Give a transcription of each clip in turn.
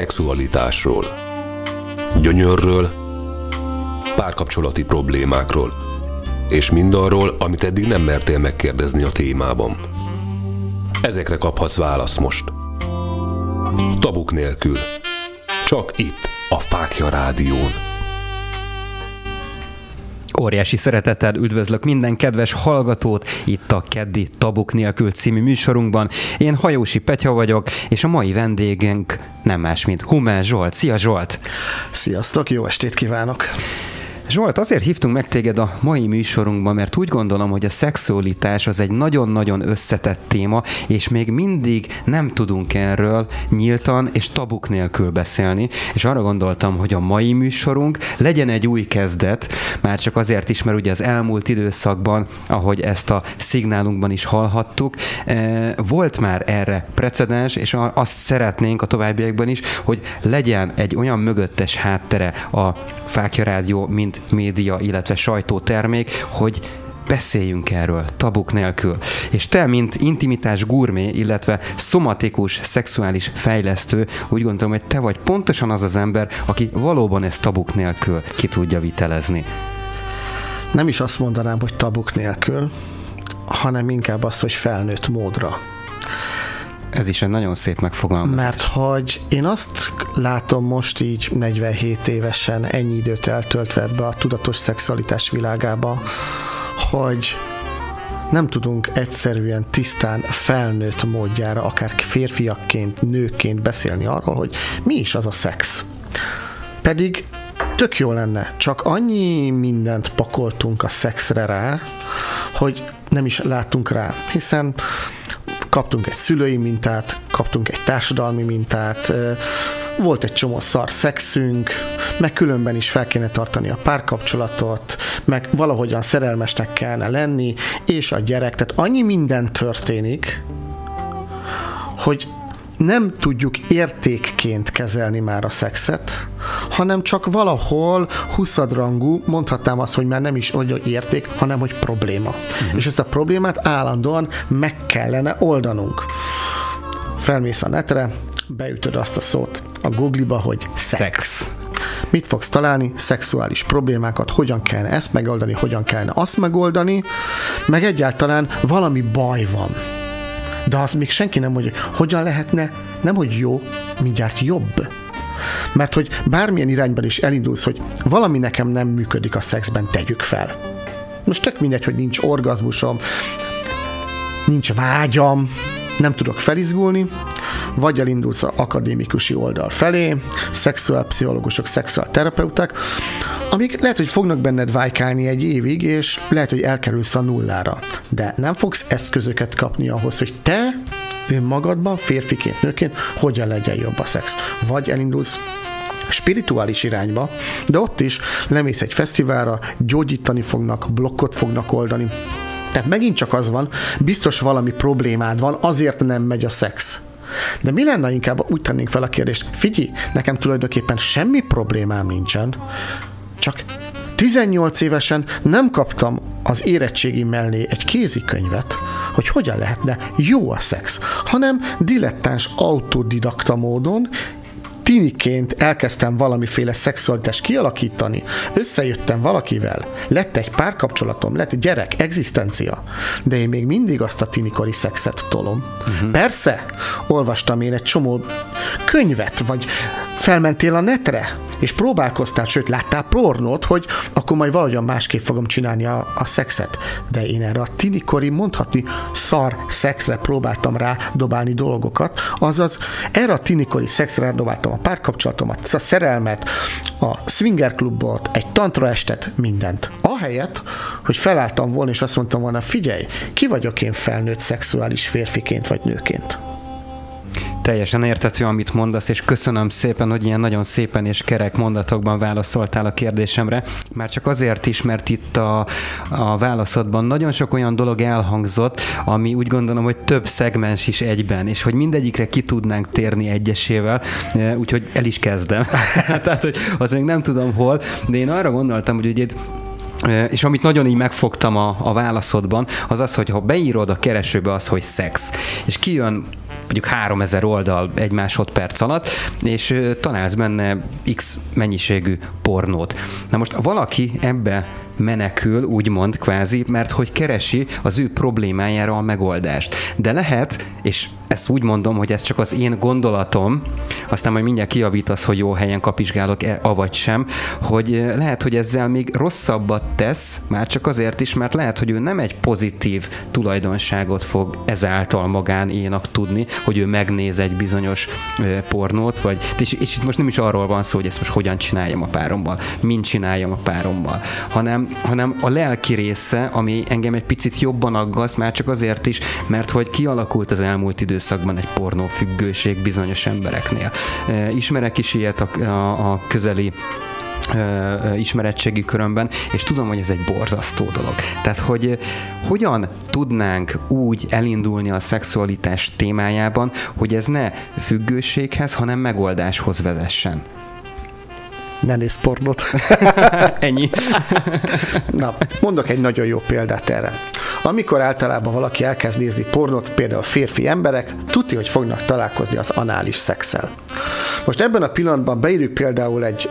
szexualitásról, gyönyörről, párkapcsolati problémákról, és mindarról, amit eddig nem mertél megkérdezni a témában. Ezekre kaphatsz választ most. Tabuk nélkül. Csak itt, a Fákja Rádión. Óriási szeretettel üdvözlök minden kedves hallgatót itt a Keddi Tabuk nélkül című műsorunkban. Én Hajósi Petya vagyok, és a mai vendégünk nem más, mint Humán Zsolt. Szia Zsolt! Sziasztok, jó estét kívánok! Zsolt, azért hívtunk meg téged a mai műsorunkban, mert úgy gondolom, hogy a szexualitás az egy nagyon-nagyon összetett téma, és még mindig nem tudunk erről nyíltan és tabuk nélkül beszélni, és arra gondoltam, hogy a mai műsorunk legyen egy új kezdet, már csak azért is, mert ugye az elmúlt időszakban, ahogy ezt a szignálunkban is hallhattuk, eh, volt már erre precedens, és azt szeretnénk a továbbiakban is, hogy legyen egy olyan mögöttes háttere a Fákja Rádió, mint média, illetve sajtótermék, hogy beszéljünk erről, tabuk nélkül. És te, mint intimitás gurmé, illetve szomatikus szexuális fejlesztő, úgy gondolom, hogy te vagy pontosan az az ember, aki valóban ezt tabuk nélkül ki tudja vitelezni. Nem is azt mondanám, hogy tabuk nélkül, hanem inkább azt, hogy felnőtt módra. Ez is egy nagyon szép megfogalmazás. Mert hogy én azt látom most így 47 évesen, ennyi időt eltöltve ebbe a tudatos szexualitás világába, hogy nem tudunk egyszerűen tisztán felnőtt módjára, akár férfiakként, nőként beszélni arról, hogy mi is az a szex. Pedig tök jó lenne, csak annyi mindent pakoltunk a szexre rá, hogy nem is látunk rá, hiszen kaptunk egy szülői mintát, kaptunk egy társadalmi mintát, volt egy csomó szar szexünk, meg különben is fel kéne tartani a párkapcsolatot, meg valahogyan szerelmesnek kellene lenni, és a gyerek, tehát annyi minden történik, hogy nem tudjuk értékként kezelni már a szexet, hanem csak valahol huszadrangú, mondhatnám azt, hogy már nem is hogy érték, hanem hogy probléma. Uh-huh. És ezt a problémát állandóan meg kellene oldanunk. Felmész a netre, beütöd azt a szót a Google-ba, hogy szex. szex. Mit fogsz találni? Szexuális problémákat, hogyan kellene ezt megoldani, hogyan kellene azt megoldani, meg egyáltalán valami baj van de azt még senki nem mondja, hogy hogyan lehetne, nem hogy jó, mindjárt jobb. Mert hogy bármilyen irányban is elindulsz, hogy valami nekem nem működik a szexben, tegyük fel. Most tök mindegy, hogy nincs orgazmusom, nincs vágyam, nem tudok felizgulni, vagy elindulsz a akadémikusi oldal felé, szexuálpszichológusok, szexuálterapeuták, amik lehet, hogy fognak benned vájkálni egy évig, és lehet, hogy elkerülsz a nullára. De nem fogsz eszközöket kapni ahhoz, hogy te önmagadban, férfiként, nőként hogyan legyen jobb a szex. Vagy elindulsz spirituális irányba, de ott is lemész egy fesztiválra, gyógyítani fognak, blokkot fognak oldani, tehát megint csak az van, biztos valami problémád van, azért nem megy a szex. De mi lenne inkább, úgy tennénk fel a kérdést, figyelj, nekem tulajdonképpen semmi problémám nincsen, csak 18 évesen nem kaptam az érettségi mellé egy kézikönyvet, hogy hogyan lehetne jó a szex, hanem dilettáns autodidakta módon tiniként elkezdtem valamiféle szexualitást kialakítani, összejöttem valakivel, lett egy párkapcsolatom, lett gyerek, egzisztencia, de én még mindig azt a tinikori szexet tolom. Uh-huh. Persze, olvastam én egy csomó könyvet, vagy felmentél a netre, és próbálkoztál, sőt láttál pornót, hogy akkor majd valahogyan másképp fogom csinálni a, a szexet. De én erre a tinikori, mondhatni szar szexre próbáltam rá dobálni dolgokat, azaz erre a tinikori szexre dobáltam a párkapcsolatomat, a szerelmet, a swinger klubot, egy tantra estet, mindent. Ahelyett, hogy felálltam volna és azt mondtam volna, figyelj, ki vagyok én felnőtt szexuális férfiként vagy nőként? Teljesen értető, amit mondasz, és köszönöm szépen, hogy ilyen nagyon szépen és kerek mondatokban válaszoltál a kérdésemre. Már csak azért is, mert itt a, a válaszodban nagyon sok olyan dolog elhangzott, ami úgy gondolom, hogy több szegmens is egyben, és hogy mindegyikre ki tudnánk térni egyesével, e, úgyhogy el is kezdem. Tehát, hogy az még nem tudom hol, de én arra gondoltam, hogy ugye e, és amit nagyon így megfogtam a, a válaszodban, az az, hogy ha beírod a keresőbe az, hogy szex, és kijön mondjuk 3000 oldal egy másodperc alatt, és találsz benne x mennyiségű pornót. Na most valaki ebbe menekül, úgymond kvázi, mert hogy keresi az ő problémájára a megoldást. De lehet, és ezt úgy mondom, hogy ez csak az én gondolatom, aztán majd mindjárt kiavítasz, hogy jó helyen kapizsgálok-e, avagy sem, hogy eh, lehet, hogy ezzel még rosszabbat tesz, már csak azért is, mert lehet, hogy ő nem egy pozitív tulajdonságot fog ezáltal magánénak tudni, hogy ő megnéz egy bizonyos eh, pornót, vagy, és, és itt most nem is arról van szó, hogy ezt most hogyan csináljam a párommal, mint csináljam a párommal, hanem, hanem a lelki része, ami engem egy picit jobban aggaszt, már csak azért is, mert hogy kialakult az elmúlt idő időszakban egy pornófüggőség bizonyos embereknél. Ismerek is ilyet a, a, a közeli ismerettségi körömben, és tudom, hogy ez egy borzasztó dolog. Tehát, hogy hogyan tudnánk úgy elindulni a szexualitás témájában, hogy ez ne függőséghez, hanem megoldáshoz vezessen ne nézz pornot. Ennyi. Na, mondok egy nagyon jó példát erre. Amikor általában valaki elkezd nézni pornot, például férfi emberek, tudja, hogy fognak találkozni az anális szexel. Most ebben a pillanatban beírjuk például egy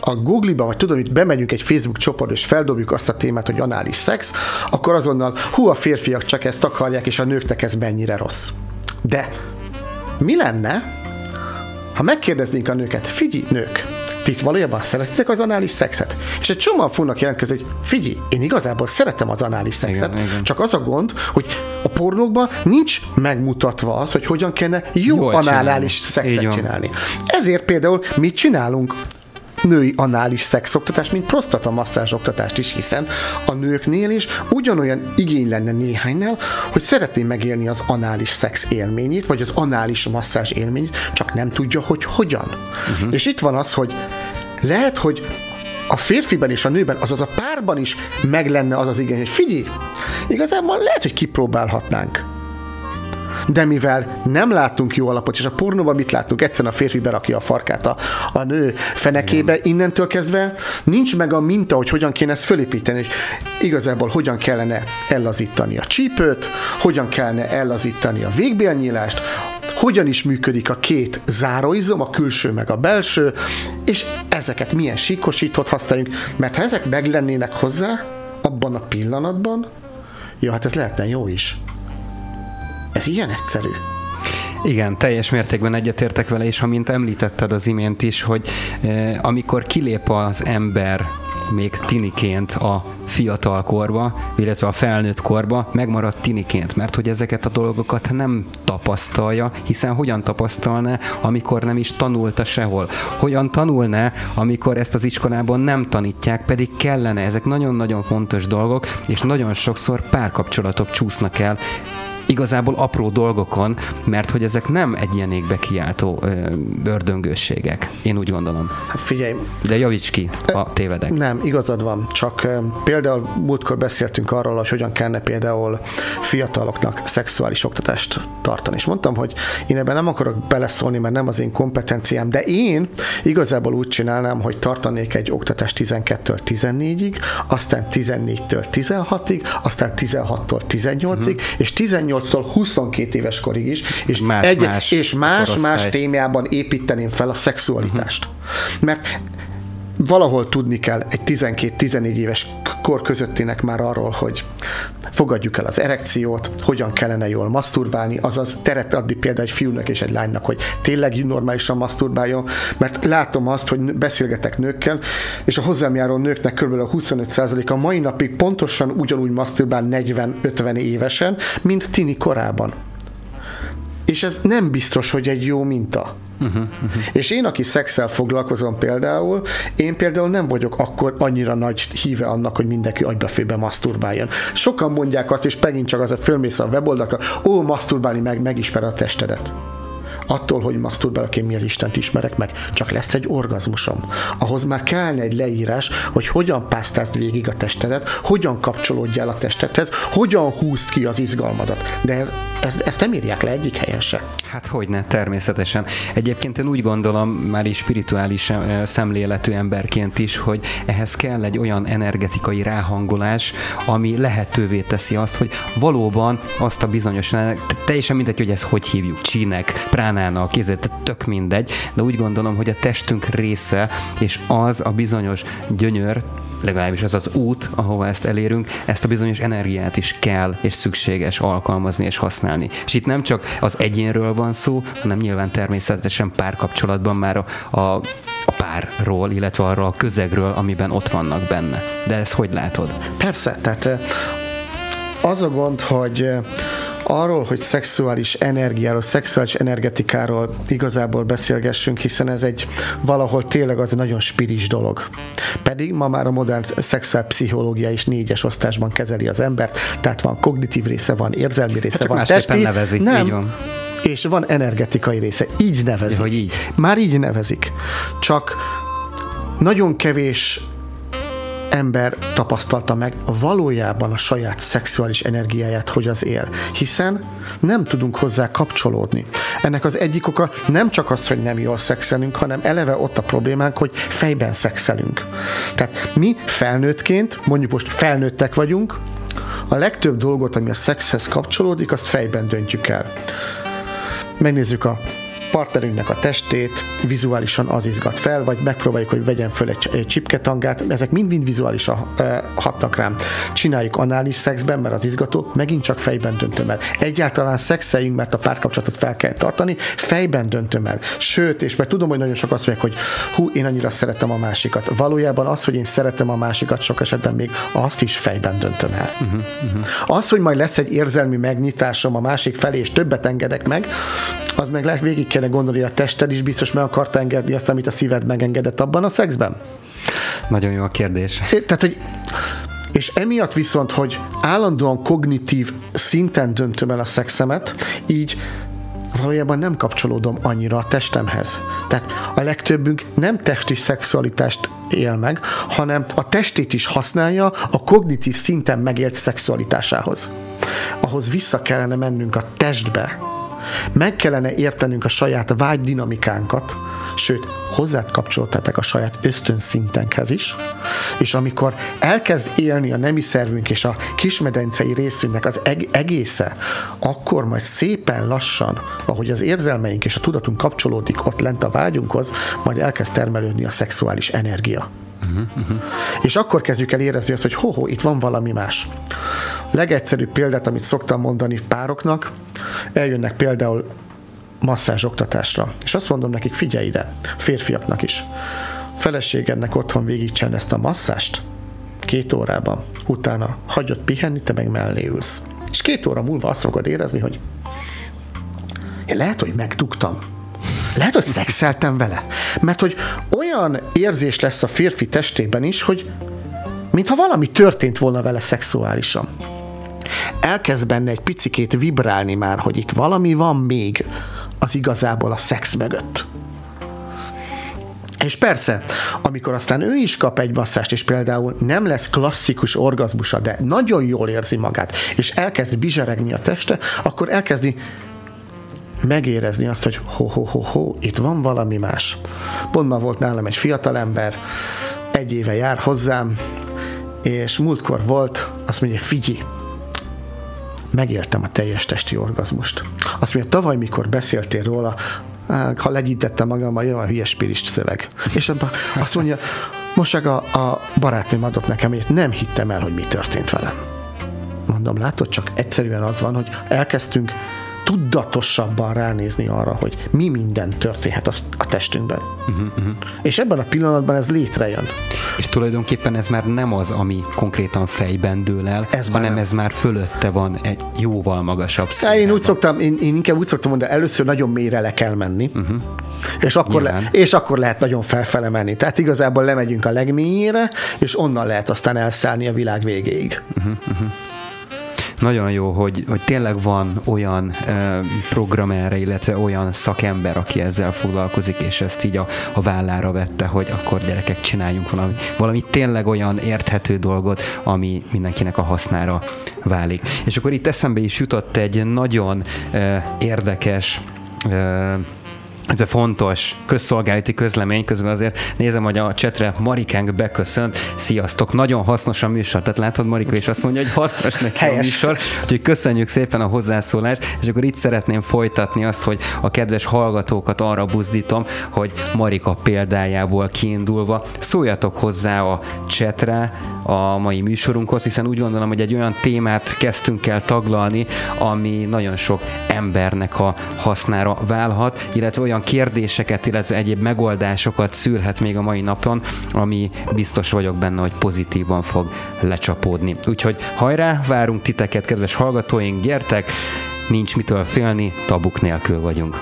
a Google-ba, vagy tudom, hogy bemegyünk egy Facebook csoport, és feldobjuk azt a témát, hogy anális szex, akkor azonnal, hú, a férfiak csak ezt akarják, és a nőknek ez mennyire rossz. De mi lenne, ha megkérdeznénk a nőket, figyelj, nők, ti valójában szeretitek az anális szexet? És egy csomóan fognak jelentkezni, hogy figyelj, én igazából szeretem az anális szexet, igen, igen. csak az a gond, hogy a pornókban nincs megmutatva az, hogy hogyan kellene jó Jól anális szexet csinálni. Ezért például mit csinálunk női anális szexoktatást, mint prostata masszázs oktatást is, hiszen a nőknél is ugyanolyan igény lenne néhánynál, hogy szeretné megélni az anális szex élményét, vagy az anális masszázs élményét, csak nem tudja, hogy hogyan. Uh-huh. És itt van az, hogy lehet, hogy a férfiben és a nőben, azaz a párban is meg lenne az az igény, hogy figyelj, igazából lehet, hogy kipróbálhatnánk de mivel nem láttunk jó alapot, és a pornóban mit láttunk? Egyszerűen a férfi berakja a farkát a, a nő fenekébe, Igen. innentől kezdve nincs meg a minta, hogy hogyan kéne ezt fölépíteni, hogy igazából hogyan kellene ellazítani a csípőt, hogyan kellene ellazítani a végbélnyílást, hogyan is működik a két záróizom, a külső meg a belső, és ezeket milyen síkosított használjunk, mert ha ezek meglennének hozzá, abban a pillanatban, jó, hát ez lehetne jó is. Ez ilyen egyszerű. Igen, teljes mértékben egyetértek vele, és amint említetted az imént is, hogy eh, amikor kilép az ember még tiniként a fiatal korba, illetve a felnőtt korba megmarad tiniként, mert hogy ezeket a dolgokat nem tapasztalja, hiszen hogyan tapasztalná, amikor nem is tanulta sehol? Hogyan tanulná, amikor ezt az iskolában nem tanítják, pedig kellene? Ezek nagyon-nagyon fontos dolgok, és nagyon sokszor párkapcsolatok csúsznak el igazából apró dolgokon, mert hogy ezek nem egy ilyen égbe kiáltó ördöngősségek. Én úgy gondolom. Hát figyelj. De javíts ki, ha tévedek. Nem, igazad van. Csak például múltkor beszéltünk arról, hogy hogyan kellene például fiataloknak szexuális oktatást tartani. És mondtam, hogy én ebben nem akarok beleszólni, mert nem az én kompetenciám, de én igazából úgy csinálnám, hogy tartanék egy oktatást 12-től 14-ig, aztán 14-től 16-ig, aztán 16-tól 18-ig, uh-huh. és 18 18-tól 22 éves korig is, és más, egy, más, és más, más témában építeném fel a szexualitást. Uh-huh. Mert valahol tudni kell egy 12-14 éves kor közöttének már arról, hogy fogadjuk el az erekciót, hogyan kellene jól masturbálni, azaz teret adni például egy fiúnak és egy lánynak, hogy tényleg normálisan masturbáljon, mert látom azt, hogy beszélgetek nőkkel, és a hozzám járó nőknek kb. a 25% a mai napig pontosan ugyanúgy masturbál 40-50 évesen, mint tini korában. És ez nem biztos, hogy egy jó minta. És én, aki szexel foglalkozom például, én például nem vagyok akkor annyira nagy híve annak, hogy mindenki agybefébe masturbáljon. Sokan mondják azt, és megint csak az a fölmész a weboldalra, ó, masturbálni meg, megismer a testedet attól, hogy masturbálok, én mi az Istent ismerek meg, csak lesz egy orgazmusom. Ahhoz már kellene egy leírás, hogy hogyan pásztázd végig a testedet, hogyan kapcsolódjál a testedhez, hogyan húzd ki az izgalmadat. De ez, ez, ezt nem írják le egyik helyen se. Hát hogyne, természetesen. Egyébként én úgy gondolom, már is spirituális szemléletű emberként is, hogy ehhez kell egy olyan energetikai ráhangolás, ami lehetővé teszi azt, hogy valóban azt a bizonyos, teljesen mindegy, hogy ezt hogy hívjuk, csínek, pránának, kézért, tök mindegy, de úgy gondolom, hogy a testünk része, és az a bizonyos gyönyör, legalábbis az az út, ahova ezt elérünk, ezt a bizonyos energiát is kell és szükséges alkalmazni és használni. És itt nem csak az egyénről van szó, hanem nyilván természetesen párkapcsolatban már a, a, a párról, illetve arra a közegről, amiben ott vannak benne. De ezt hogy látod? Persze, tehát az a gond, hogy arról, hogy szexuális energiáról, szexuális energetikáról igazából beszélgessünk, hiszen ez egy valahol tényleg az egy nagyon spiris dolog. Pedig ma már a modern szexuálpszichológia is négyes osztásban kezeli az embert, tehát van kognitív része, van érzelmi része, hát van testi. nevezik, Nem, így van. És van energetikai része, így nevezik. Ja, hogy így. Már így nevezik. Csak nagyon kevés ember tapasztalta meg valójában a saját szexuális energiáját, hogy az él. Hiszen nem tudunk hozzá kapcsolódni. Ennek az egyik oka nem csak az, hogy nem jól szexelünk, hanem eleve ott a problémánk, hogy fejben szexelünk. Tehát mi felnőttként, mondjuk most felnőttek vagyunk, a legtöbb dolgot, ami a szexhez kapcsolódik, azt fejben döntjük el. Megnézzük a partnerünknek a testét vizuálisan az izgat fel, vagy megpróbáljuk, hogy vegyen föl egy, csipketangát, ezek mind-mind vizuálisan hatnak rám. Csináljuk anális szexben, mert az izgató, megint csak fejben döntöm el. Egyáltalán szexeljünk, mert a párkapcsolatot fel kell tartani, fejben döntöm el. Sőt, és mert tudom, hogy nagyon sok azt mondják, hogy hú, én annyira szeretem a másikat. Valójában az, hogy én szeretem a másikat, sok esetben még azt is fejben döntöm el. Uh-huh, uh-huh. Az, hogy majd lesz egy érzelmi megnyitásom a másik felé, és többet engedek meg, az meg lehet végig kéne gondolni, a tested is biztos meg akart engedni azt, amit a szíved megengedett abban a szexben? Nagyon jó a kérdés. Tehát, hogy és emiatt viszont, hogy állandóan kognitív szinten döntöm el a szexemet, így valójában nem kapcsolódom annyira a testemhez. Tehát a legtöbbünk nem testi szexualitást él meg, hanem a testét is használja a kognitív szinten megélt szexualitásához. Ahhoz vissza kellene mennünk a testbe, meg kellene értenünk a saját vágy dinamikánkat, sőt, hozzád kapcsoltatok a saját ösztönszintenkhez is, és amikor elkezd élni a nemi szervünk és a kismedencei részünknek az eg- egésze, akkor majd szépen lassan, ahogy az érzelmeink és a tudatunk kapcsolódik ott lent a vágyunkhoz, majd elkezd termelődni a szexuális energia. Uh-huh, uh-huh. És akkor kezdjük el érezni azt, hogy ho, itt van valami más. Legegyszerűbb példát, amit szoktam mondani pároknak, eljönnek például masszázs oktatásra, és azt mondom nekik, figyelj ide, férfiaknak is. Feleségednek otthon végigcsen ezt a masszást, két órában, utána hagyod pihenni, te meg mellé ülsz. És két óra múlva azt fogod érezni, hogy én lehet, hogy megdugtam, lehet, hogy szexeltem vele. Mert hogy olyan érzés lesz a férfi testében is, hogy mintha valami történt volna vele szexuálisan. Elkezd benne egy picikét vibrálni már, hogy itt valami van még az igazából a szex mögött. És persze, amikor aztán ő is kap egy masszást, és például nem lesz klasszikus orgazmusa, de nagyon jól érzi magát, és elkezd bizseregni a teste, akkor elkezdi megérezni azt, hogy ho-ho-ho-ho, itt van valami más. Pont ma volt nálam egy fiatalember, egy éve jár hozzám, és múltkor volt, azt mondja, figyelj, megéltem a teljes testi orgazmust. Azt mondja, tavaly, mikor beszéltél róla, ha legyítettem magam, jön a hülyes spirist szöveg. És abba azt mondja, most csak a, a barátnőm adott nekem, hogy nem hittem el, hogy mi történt velem. Mondom, látod, csak egyszerűen az van, hogy elkezdtünk tudatosabban ránézni arra, hogy mi minden történhet a testünkben. Uh-huh, uh-huh. És ebben a pillanatban ez létrejön. És tulajdonképpen ez már nem az, ami konkrétan fejben dől el, ez hanem ez már fölötte van egy jóval magasabb színben. Én úgy szoktam, én, én inkább úgy szoktam mondani, először nagyon mélyre le kell menni, uh-huh. és, akkor le, és akkor lehet nagyon felfele menni. Tehát igazából lemegyünk a legmélyére, és onnan lehet aztán elszállni a világ végéig. Uh-huh, uh-huh nagyon jó, hogy, hogy tényleg van olyan e, programerre, illetve olyan szakember, aki ezzel foglalkozik, és ezt így a, a vállára vette, hogy akkor gyerekek csináljunk valami, valami tényleg olyan érthető dolgot, ami mindenkinek a hasznára válik. És akkor itt eszembe is jutott egy nagyon e, érdekes de fontos közszolgálati közlemény, közben azért nézem, hogy a csetre Marikánk beköszönt. Sziasztok! Nagyon hasznos a műsor. Tehát látod, Marika, és azt mondja, hogy hasznos neki Helyes. a műsor. Úgyhogy köszönjük szépen a hozzászólást, és akkor itt szeretném folytatni azt, hogy a kedves hallgatókat arra buzdítom, hogy Marika példájából kiindulva szóljatok hozzá a csetre a mai műsorunkhoz, hiszen úgy gondolom, hogy egy olyan témát kezdtünk el taglalni, ami nagyon sok embernek a hasznára válhat, illetve olyan olyan kérdéseket, illetve egyéb megoldásokat szülhet még a mai napon, ami biztos vagyok benne, hogy pozitívan fog lecsapódni. Úgyhogy hajrá, várunk titeket, kedves hallgatóink, gyertek, nincs mitől félni, tabuk nélkül vagyunk.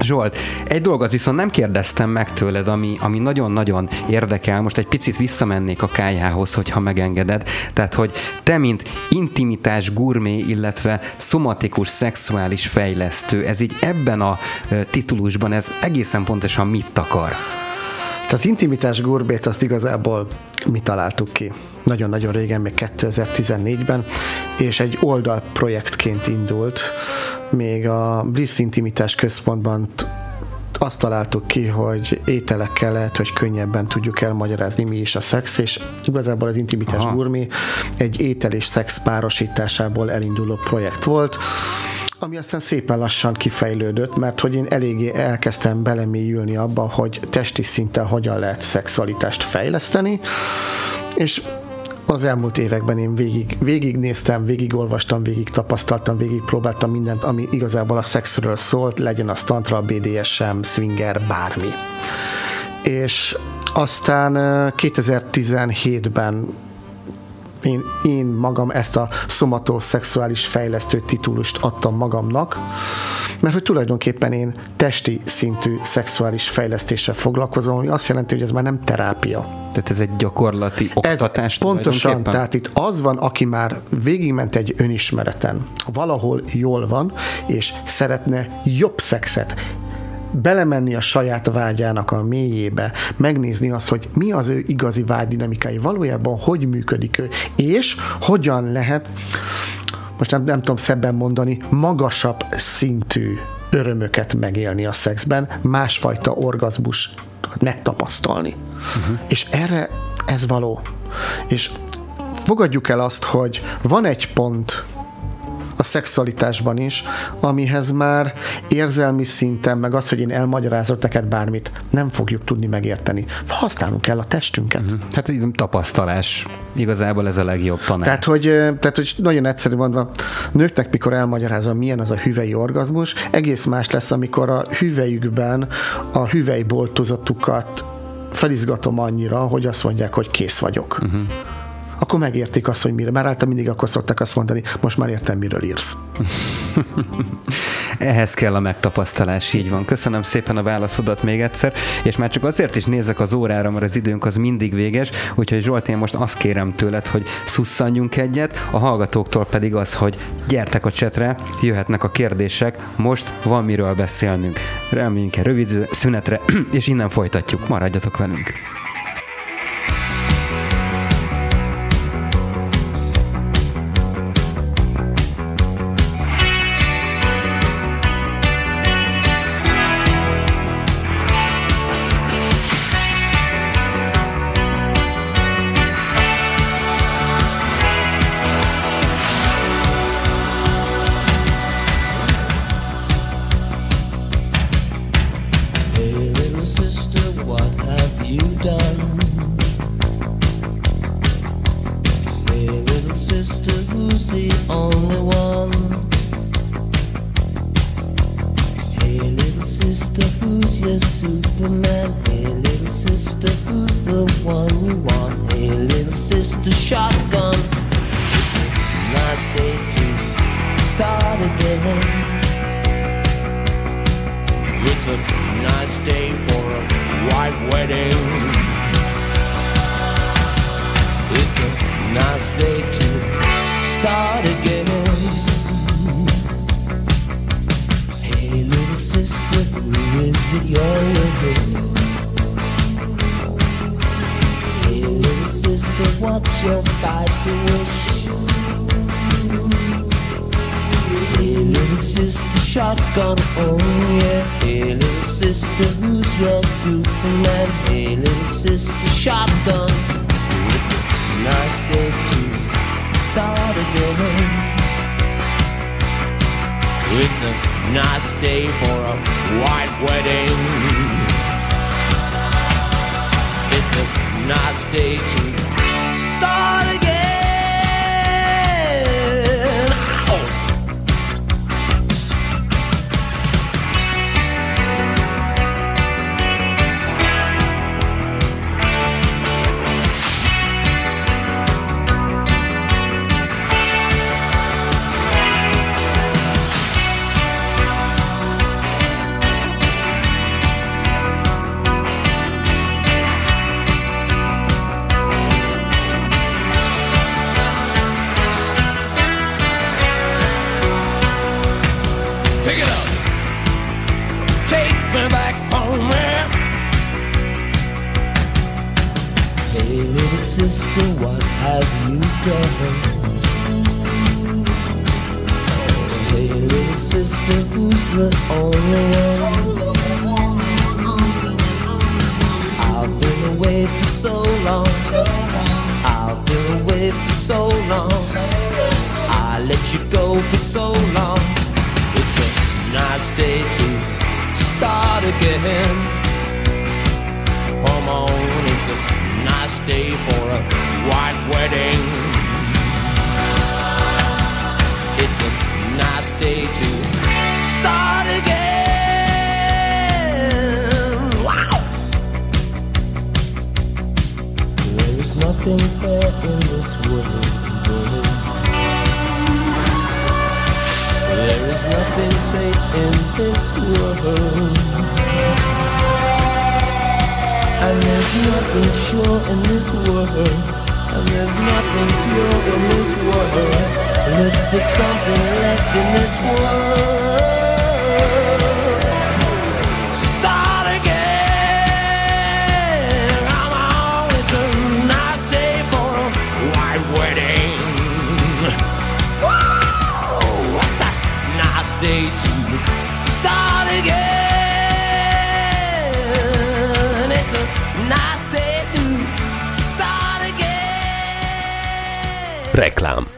Zsolt, egy dolgot viszont nem kérdeztem meg tőled, ami, ami nagyon-nagyon érdekel. Most egy picit visszamennék a kájához, hogyha megengeded. Tehát, hogy te, mint intimitás gurmé, illetve szomatikus szexuális fejlesztő, ez így ebben a titulusban, ez egészen pontosan mit akar? Az intimitás gurbét azt igazából mi találtuk ki. Nagyon-nagyon régen, még 2014-ben, és egy oldalprojektként indult. Még a Bliss Intimitás Központban azt találtuk ki, hogy ételekkel lehet, hogy könnyebben tudjuk elmagyarázni, mi is a szex, és igazából az intimitás Aha. gurmi egy étel és szex párosításából elinduló projekt volt ami aztán szépen lassan kifejlődött, mert hogy én eléggé elkezdtem belemélyülni abba, hogy testi szinten hogyan lehet szexualitást fejleszteni, és az elmúlt években én végig, végignéztem, végigolvastam, végig tapasztaltam, végig próbáltam mindent, ami igazából a szexről szólt, legyen az tantra, BDSM, swinger, bármi. És aztán 2017-ben én, én magam ezt a szomató szexuális fejlesztő titulust adtam magamnak, mert hogy tulajdonképpen én testi szintű szexuális fejlesztéssel foglalkozom, ami azt jelenti, hogy ez már nem terápia. Tehát ez egy gyakorlati oktatás. Ez pontosan, tehát itt az van, aki már végigment egy önismereten, valahol jól van, és szeretne jobb szexet, belemenni a saját vágyának a mélyébe, megnézni azt, hogy mi az ő igazi vágydinamikai, valójában hogy működik ő, és hogyan lehet, most nem, nem tudom szebben mondani, magasabb szintű örömöket megélni a szexben, másfajta orgazmus megtapasztalni. Uh-huh. És erre ez való. És fogadjuk el azt, hogy van egy pont, a szexualitásban is, amihez már érzelmi szinten, meg az, hogy én elmagyarázok neked bármit, nem fogjuk tudni megérteni. Használnunk kell a testünket. Uh-huh. Hát egy tapasztalás. Igazából ez a legjobb tanár. Tehát, hogy, tehát, hogy nagyon egyszerű mondva, nőknek mikor elmagyarázom, milyen az a hüvei orgazmus, egész más lesz, amikor a hüvelyükben a hüvelyboltozatukat felizgatom annyira, hogy azt mondják, hogy kész vagyok. Uh-huh akkor megértik azt, hogy mire. Már által mindig akkor szoktak azt mondani, most már értem, miről írsz. Ehhez kell a megtapasztalás, így van. Köszönöm szépen a válaszodat még egyszer, és már csak azért is nézek az órára, mert az időnk az mindig véges, úgyhogy Zsolt, én most azt kérem tőled, hogy szusszanjunk egyet, a hallgatóktól pedig az, hogy gyertek a csetre, jöhetnek a kérdések, most van miről beszélnünk. Reméljünk rövid szünetre, és innen folytatjuk. Maradjatok velünk! It's a nice day for a white wedding. It's a nice day to start again. Hey, little sister, who is it you're with? Hey, little sister, what's your fancy wish? Hey, little sister shotgun, oh yeah. Hey little sister, who's your Superman? Hey little sister shotgun. It's a nice day to start again. It's a nice day for a white wedding. It's a nice day to start again. Hey, little sister, who's the only one? I've been away for so long. I've been away for so long. I let you go for so long. It's a nice day to start again. Come on, it's a nice day for a white wedding. It's a day to start again. Wow. There is nothing fair in this world. There is nothing safe in this world. And there's nothing sure in this world. And there's nothing pure in this world. Look for something left in this world. Start again. On, it's a nice day for a white wedding. Whoa, a nice day to start again? It's a nice day to start again. Reklam.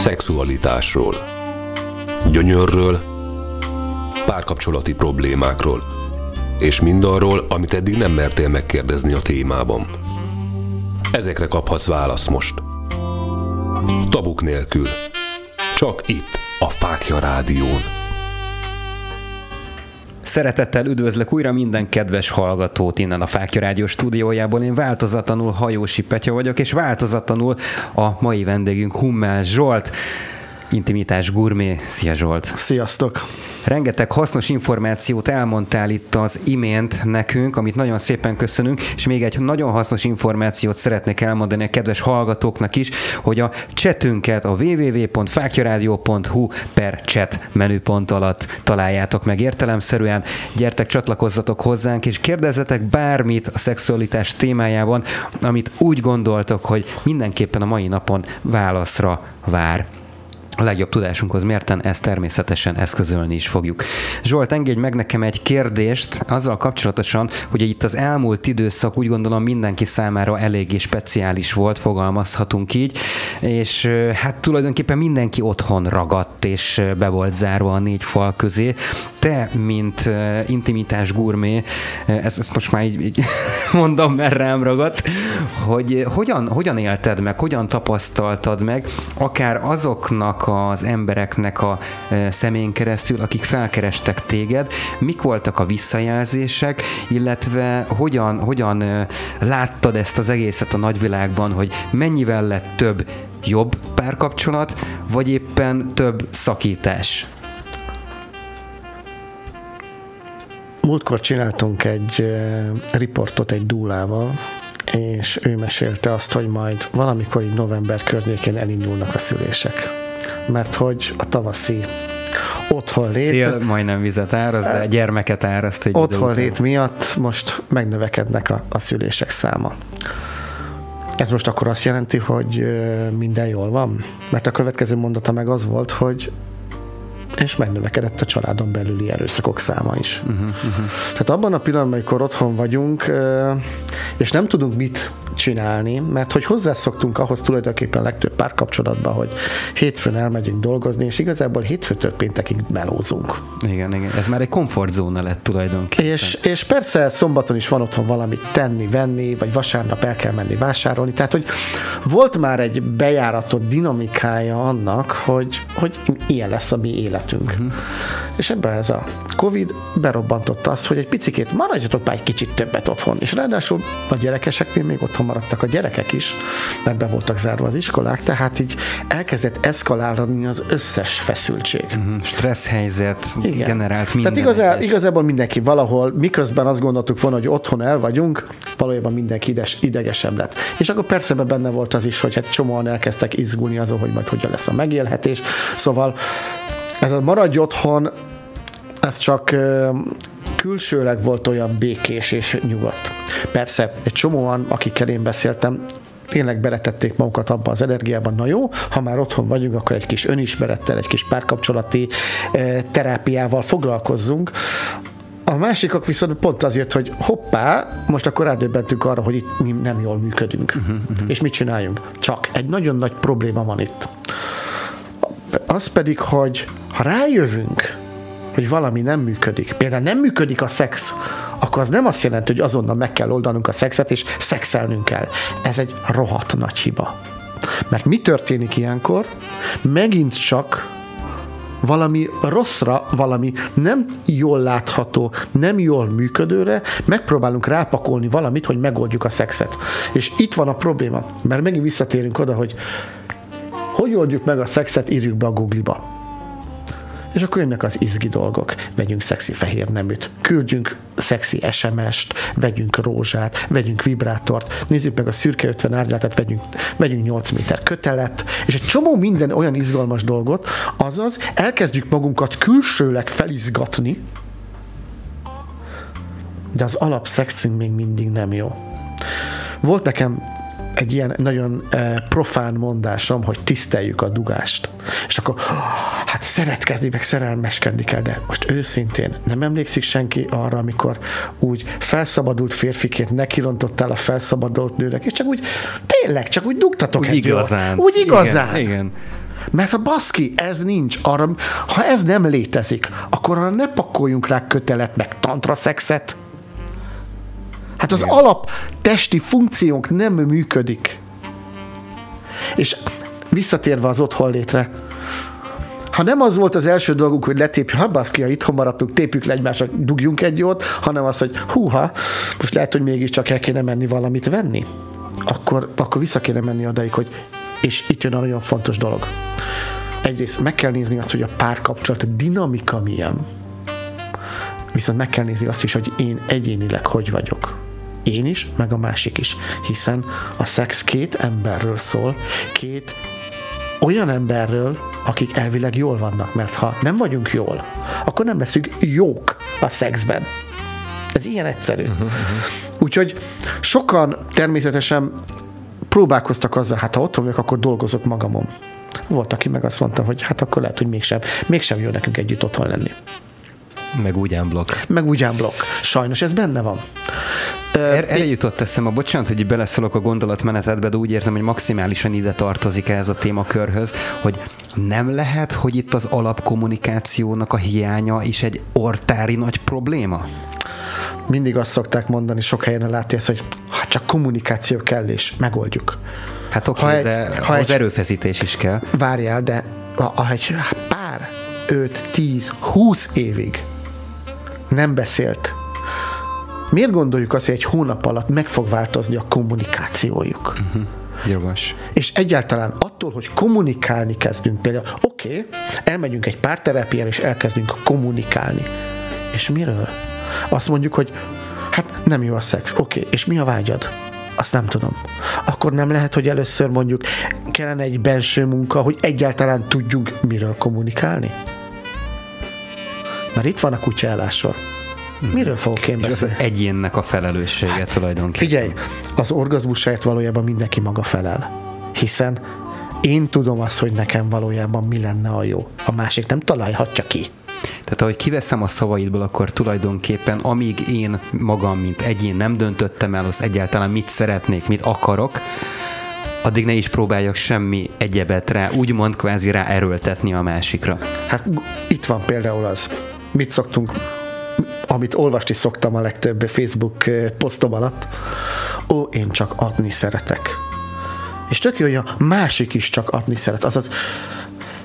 szexualitásról, gyönyörről, párkapcsolati problémákról, és mindarról, amit eddig nem mertél megkérdezni a témában. Ezekre kaphatsz választ most. Tabuk nélkül. Csak itt, a Fákja Rádión. Szeretettel üdvözlök újra minden kedves hallgatót innen a Fákja Rádió stúdiójából. Én változatlanul Hajósi Petya vagyok, és változatlanul a mai vendégünk Hummel Zsolt. Intimitás Gurmé. Szia Zsolt! Sziasztok! Rengeteg hasznos információt elmondtál itt az imént nekünk, amit nagyon szépen köszönünk, és még egy nagyon hasznos információt szeretnék elmondani a kedves hallgatóknak is, hogy a csetünket a www.fákjaradio.hu per chat menüpont alatt találjátok meg értelemszerűen. Gyertek, csatlakozzatok hozzánk, és kérdezzetek bármit a szexualitás témájában, amit úgy gondoltok, hogy mindenképpen a mai napon válaszra vár a legjobb tudásunkhoz mérten ezt természetesen eszközölni is fogjuk. Zsolt, engedj meg nekem egy kérdést azzal kapcsolatosan, hogy itt az elmúlt időszak úgy gondolom mindenki számára eléggé speciális volt, fogalmazhatunk így, és hát tulajdonképpen mindenki otthon ragadt, és be volt zárva a négy fal közé. Te, mint intimitás gurmé, ezt, ezt most már így, így mondom, mert rám ragadt, hogy hogyan, hogyan élted meg, hogyan tapasztaltad meg, akár azoknak az embereknek a szemén keresztül, akik felkerestek téged, mik voltak a visszajelzések, illetve hogyan, hogyan láttad ezt az egészet a nagyvilágban, hogy mennyivel lett több jobb párkapcsolat, vagy éppen több szakítás? Múltkor csináltunk egy riportot egy dúlával, és ő mesélte azt, hogy majd valamikor így november környékén elindulnak a szülések mert hogy a tavaszi otthon lét... Szél majdnem vizet áraz, de gyermeket áraszt egy Otthon lét miatt most megnövekednek a, a szülések száma. Ez most akkor azt jelenti, hogy minden jól van? Mert a következő mondata meg az volt, hogy és megnövekedett a családon belüli erőszakok száma is. Uh-huh, uh-huh. Tehát abban a pillanatban, amikor otthon vagyunk, és nem tudunk mit csinálni, mert hogy hozzászoktunk ahhoz tulajdonképpen a legtöbb párkapcsolatban, hogy hétfőn elmegyünk dolgozni, és igazából hétfőtől péntekig melózunk. Igen, igen. Ez már egy komfortzóna lett tulajdonképpen. És, és persze szombaton is van otthon valamit tenni, venni, vagy vasárnap el kell menni vásárolni. Tehát, hogy volt már egy bejáratott dinamikája annak, hogy, hogy ilyen lesz a mi életünk. Uh-huh. És ebben ez a Covid berobbantotta azt, hogy egy picikét maradjatok már egy kicsit többet otthon. És ráadásul a gyerekeseknél még otthon maradtak a gyerekek is, mert be voltak zárva az iskolák, tehát így elkezdett eszkalálni az összes feszültség. Uh-huh. Stressz helyzet Igen. generált minden. Tehát igazá, igazából mindenki valahol, miközben azt gondoltuk volna, hogy otthon el vagyunk, valójában mindenki ides, idegesebb lett. És akkor persze benne volt az is, hogy hát csomóan elkezdtek izgulni azon, hogy majd hogyan lesz a megélhetés. Szóval ez a maradj otthon, ez csak külsőleg volt olyan békés és nyugodt. Persze, egy csomóan, akikkel én beszéltem, tényleg beletették magukat abba az energiában, na jó, ha már otthon vagyunk, akkor egy kis önismerettel, egy kis párkapcsolati terápiával foglalkozzunk. A másikak viszont pont azért, hogy hoppá, most akkor rádöbbentünk arra, hogy itt mi nem jól működünk. Uh-huh, uh-huh. És mit csináljunk? Csak egy nagyon nagy probléma van itt. Az pedig, hogy ha rájövünk, hogy valami nem működik, például nem működik a szex, akkor az nem azt jelenti, hogy azonnal meg kell oldanunk a szexet, és szexelnünk kell. Ez egy rohadt nagy hiba. Mert mi történik ilyenkor? Megint csak valami rosszra, valami nem jól látható, nem jól működőre, megpróbálunk rápakolni valamit, hogy megoldjuk a szexet. És itt van a probléma, mert megint visszatérünk oda, hogy hogy oldjuk meg a szexet, írjuk be a Google-ba és akkor jönnek az izgi dolgok. Vegyünk szexi fehér neműt, küldjünk szexi SMS-t, vegyünk rózsát, vegyünk vibrátort, nézzük meg a szürke 50 árnyaltat, vegyünk, vegyünk 8 méter kötelet, és egy csomó minden olyan izgalmas dolgot, azaz elkezdjük magunkat külsőleg felizgatni, de az alapszexünk még mindig nem jó. Volt nekem egy ilyen nagyon eh, profán mondásom, hogy tiszteljük a dugást. És akkor, hát szeretkezni, meg szerelmeskedni kell, de most őszintén nem emlékszik senki arra, amikor úgy felszabadult férfiként nekirontottál a felszabadult nőnek, és csak úgy, tényleg, csak úgy dugtatok úgy igazán. Úgy igazán. Igen, igen. Mert a baszki, ez nincs. Arra, ha ez nem létezik, akkor arra ne pakoljunk rá kötelet, meg tantra szexet. Hát az Igen. alap testi funkciónk nem működik. És visszatérve az otthon létre, ha nem az volt az első dolgunk, hogy letépjük, ha baszki, ha itthon maradtunk, tépjük le egymásra, dugjunk egy jót, hanem az, hogy húha, most lehet, hogy mégiscsak el kéne menni valamit venni, akkor, akkor vissza kéne menni odaig, hogy és itt jön a nagyon fontos dolog. egyrészt meg kell nézni azt, hogy a párkapcsolat dinamika milyen. Viszont meg kell nézni azt is, hogy én egyénileg hogy vagyok. Én is, meg a másik is. Hiszen a szex két emberről szól, két olyan emberről, akik elvileg jól vannak, mert ha nem vagyunk jól, akkor nem leszünk jók a szexben. Ez ilyen egyszerű. Uh-huh, uh-huh. Úgyhogy sokan természetesen próbálkoztak azzal, hát ha otthon vagyok, akkor dolgozok magamon. Volt, aki meg azt mondta, hogy hát akkor lehet, hogy mégsem, mégsem jó nekünk együtt otthon lenni. Meg úgy blokk. Meg úgy blokk. Sajnos ez benne van. Er, erre jutott eszem a bocsánat, hogy beleszólok a gondolatmenetedbe, de úgy érzem, hogy maximálisan ide tartozik ez a témakörhöz, hogy nem lehet, hogy itt az alapkommunikációnak a hiánya is egy ortári nagy probléma? Mindig azt szokták mondani, sok helyen látja ezt, hogy ha csak kommunikáció kell, és megoldjuk. Hát oké, okay, de ha az egy, erőfeszítés is kell. Várjál, de ha egy pár 5, 10, 20 évig nem beszélt Miért gondoljuk azt, hogy egy hónap alatt meg fog változni a kommunikációjuk? Uh-huh. Jogos. És egyáltalán attól, hogy kommunikálni kezdünk, például oké, okay, elmegyünk egy párterápiára, és elkezdünk kommunikálni. És miről? Azt mondjuk, hogy hát nem jó a szex. Oké, okay, és mi a vágyad? Azt nem tudom. Akkor nem lehet, hogy először mondjuk kellene egy belső munka, hogy egyáltalán tudjunk miről kommunikálni? Mert itt van a kutyaállásról. Miről fogok én beszélni? az egyénnek a felelőssége hát, tulajdonképpen. Figyelj, az orgazmusáért valójában mindenki maga felel. Hiszen én tudom azt, hogy nekem valójában mi lenne a jó. A másik nem találhatja ki. Tehát ahogy kiveszem a szavaidból, akkor tulajdonképpen amíg én magam, mint egyén nem döntöttem el, az egyáltalán mit szeretnék, mit akarok, addig ne is próbáljak semmi egyebet rá, úgymond kvázi rá erőltetni a másikra. Hát itt van például az, mit szoktunk amit olvasni szoktam a legtöbb Facebook eh, posztom alatt, ó, én csak adni szeretek. És tök jó, hogy a másik is csak adni szeret. Azaz,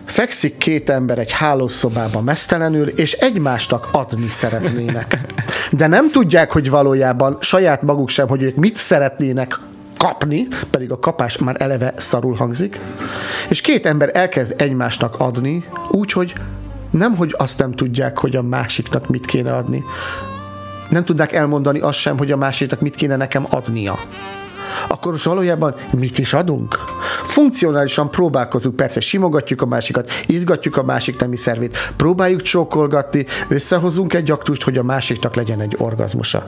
fekszik két ember egy hálószobában mesztelenül, és egymásnak adni szeretnének. De nem tudják, hogy valójában saját maguk sem, hogy ők mit szeretnének kapni, pedig a kapás már eleve szarul hangzik, és két ember elkezd egymásnak adni, úgy, hogy nem, hogy azt nem tudják, hogy a másiknak mit kéne adni. Nem tudják elmondani azt sem, hogy a másiknak mit kéne nekem adnia. Akkor most valójában mit is adunk? Funkcionálisan próbálkozunk, persze simogatjuk a másikat, izgatjuk a másik nemi szervét, próbáljuk csókolgatni, összehozunk egy aktust, hogy a másiknak legyen egy orgazmusa.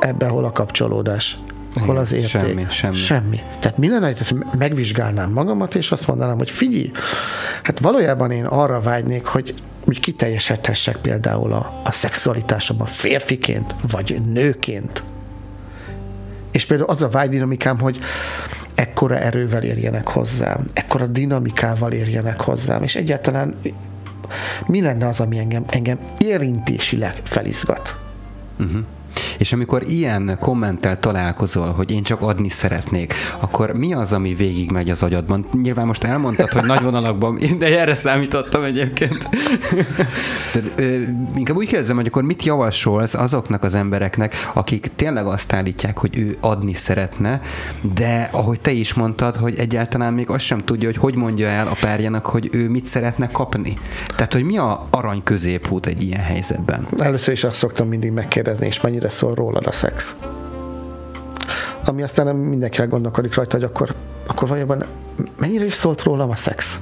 Ebbe hol a kapcsolódás? Hol az érték? Semmi, semmi. Semmi. Tehát mi lenne, hogy megvizsgálnám magamat, és azt mondanám, hogy figyelj, hát valójában én arra vágynék, hogy hogy kiteljesedhessek például a, a szexualitásomban férfiként, vagy nőként. És például az a vágydinamikám, hogy ekkora erővel érjenek hozzám, ekkora dinamikával érjenek hozzám, és egyáltalán mi lenne az, ami engem, engem érintésileg felizgat. Uh-huh. És amikor ilyen kommenttel találkozol, hogy én csak adni szeretnék, akkor mi az, ami végigmegy az agyadban? Nyilván most elmondtad, hogy nagy vonalakban, de erre számítottam egyébként. de, ö, inkább úgy kérdezem, hogy akkor mit javasolsz azoknak az embereknek, akik tényleg azt állítják, hogy ő adni szeretne, de ahogy te is mondtad, hogy egyáltalán még azt sem tudja, hogy hogy mondja el a párjának, hogy ő mit szeretne kapni. Tehát, hogy mi a arany középút egy ilyen helyzetben? Először is azt szoktam mindig megkérdezni, és mennyire szól rólad a szex. Ami aztán nem mindenki gondolkodik rajta, hogy akkor, akkor valójában mennyire is szólt rólam a szex.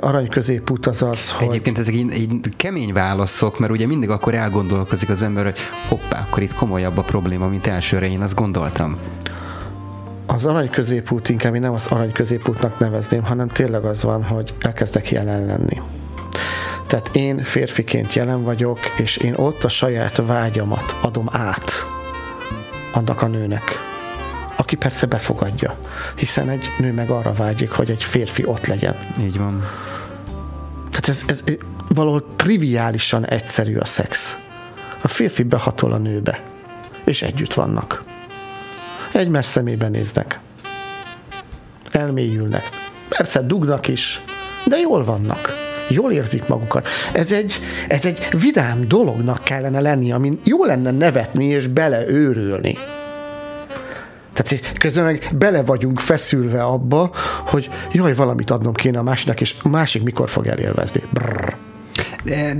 Arany középút az az, hogy... Egyébként ezek így, így kemény válaszok, mert ugye mindig akkor elgondolkozik az ember, hogy hoppá, akkor itt komolyabb a probléma, mint elsőre én azt gondoltam. Az arany középút inkább én nem az arany középútnak nevezném, hanem tényleg az van, hogy elkezdek jelen lenni tehát én férfiként jelen vagyok, és én ott a saját vágyamat adom át annak a nőnek, aki persze befogadja, hiszen egy nő meg arra vágyik, hogy egy férfi ott legyen. Így van. Tehát ez, ez valahol triviálisan egyszerű a szex. A férfi behatol a nőbe, és együtt vannak. Egymás szemébe néznek. Elmélyülnek. Persze dugnak is, de jól vannak jól érzik magukat. Ez egy, ez egy vidám dolognak kellene lenni, amin jó lenne nevetni és beleőrülni. Tehát közben meg bele vagyunk feszülve abba, hogy jaj, valamit adnom kéne a másiknak, és a másik mikor fog elélvezni. Brrr.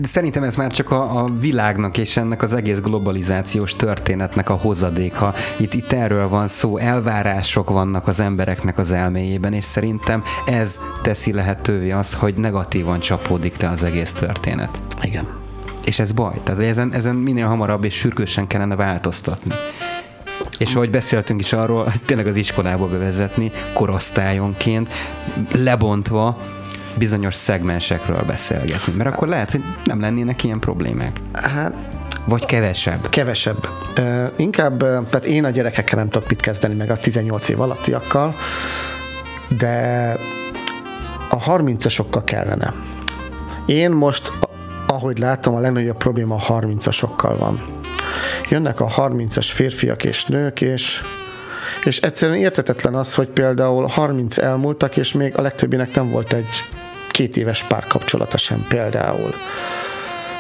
Szerintem ez már csak a, a világnak és ennek az egész globalizációs történetnek a hozadéka. Itt, itt erről van szó, elvárások vannak az embereknek az elméjében, és szerintem ez teszi lehetővé az, hogy negatívan csapódik le az egész történet. Igen. És ez baj. Tehát ezen, ezen minél hamarabb és sürgősen kellene változtatni. És ahogy beszéltünk is arról, tényleg az iskolába bevezetni, korosztályonként, lebontva, bizonyos szegmensekről beszélgetni. Mert akkor lehet, hogy nem lennének ilyen problémák. Hát Vagy kevesebb. kevesebb. Uh, inkább, tehát én a gyerekekkel nem tudok mit kezdeni, meg a 18 év alattiakkal, de a 30-asokkal kellene. Én most, ahogy látom, a legnagyobb probléma a 30-asokkal van. Jönnek a 30-as férfiak és nők, és és egyszerűen értetetlen az, hogy például 30 elmúltak, és még a legtöbbinek nem volt egy két éves párkapcsolata sem például.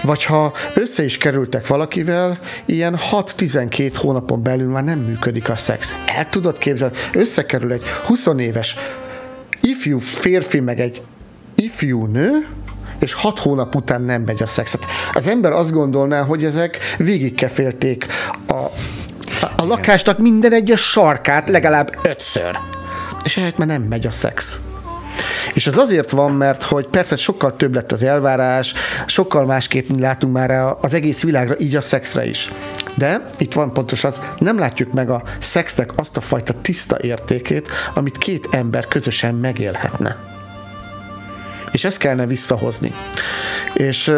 Vagy ha össze is kerültek valakivel, ilyen 6-12 hónapon belül már nem működik a szex. El tudod képzelni, összekerül egy 20 éves ifjú férfi meg egy ifjú nő, és hat hónap után nem megy a szex. Hát az ember azt gondolná, hogy ezek végigkefélték a, a, a lakásnak minden egyes sarkát legalább ötször. És ehhez már nem megy a szex. És ez azért van, mert hogy persze sokkal több lett az elvárás, sokkal másképp látunk már az egész világra, így a szexre is. De itt van pontos az, nem látjuk meg a szexnek azt a fajta tiszta értékét, amit két ember közösen megélhetne. És ezt kellene visszahozni. És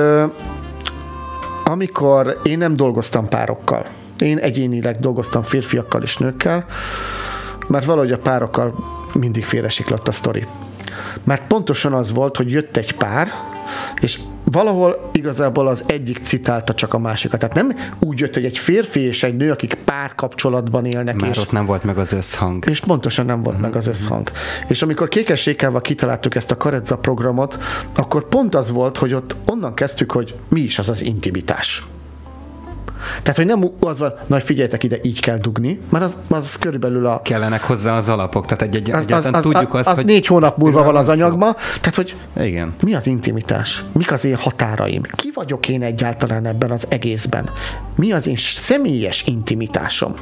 amikor én nem dolgoztam párokkal, én egyénileg dolgoztam férfiakkal és nőkkel, mert valahogy a párokkal mindig félresiklott a sztori. Mert pontosan az volt, hogy jött egy pár, és valahol igazából az egyik citálta csak a másikat. Tehát nem úgy jött, hogy egy férfi és egy nő, akik párkapcsolatban élnek, Már és ott nem volt meg az összhang. és pontosan nem volt meg az összhang. És amikor Kékes Rékával kitaláltuk ezt a Karedza programot, akkor pont az volt, hogy ott onnan kezdtük, hogy mi is az az intimitás. Tehát, hogy nem az van, na figyeljetek ide, így kell dugni, mert az, az körülbelül a... Kellenek hozzá az alapok, tehát egy, egy, Az, az, az, tudjuk az, azt, az hogy... négy hónap múlva van az anyagban, tehát, hogy Igen. mi az intimitás? Mik az én határaim? Ki vagyok én egyáltalán ebben az egészben? Mi az én személyes intimitásom?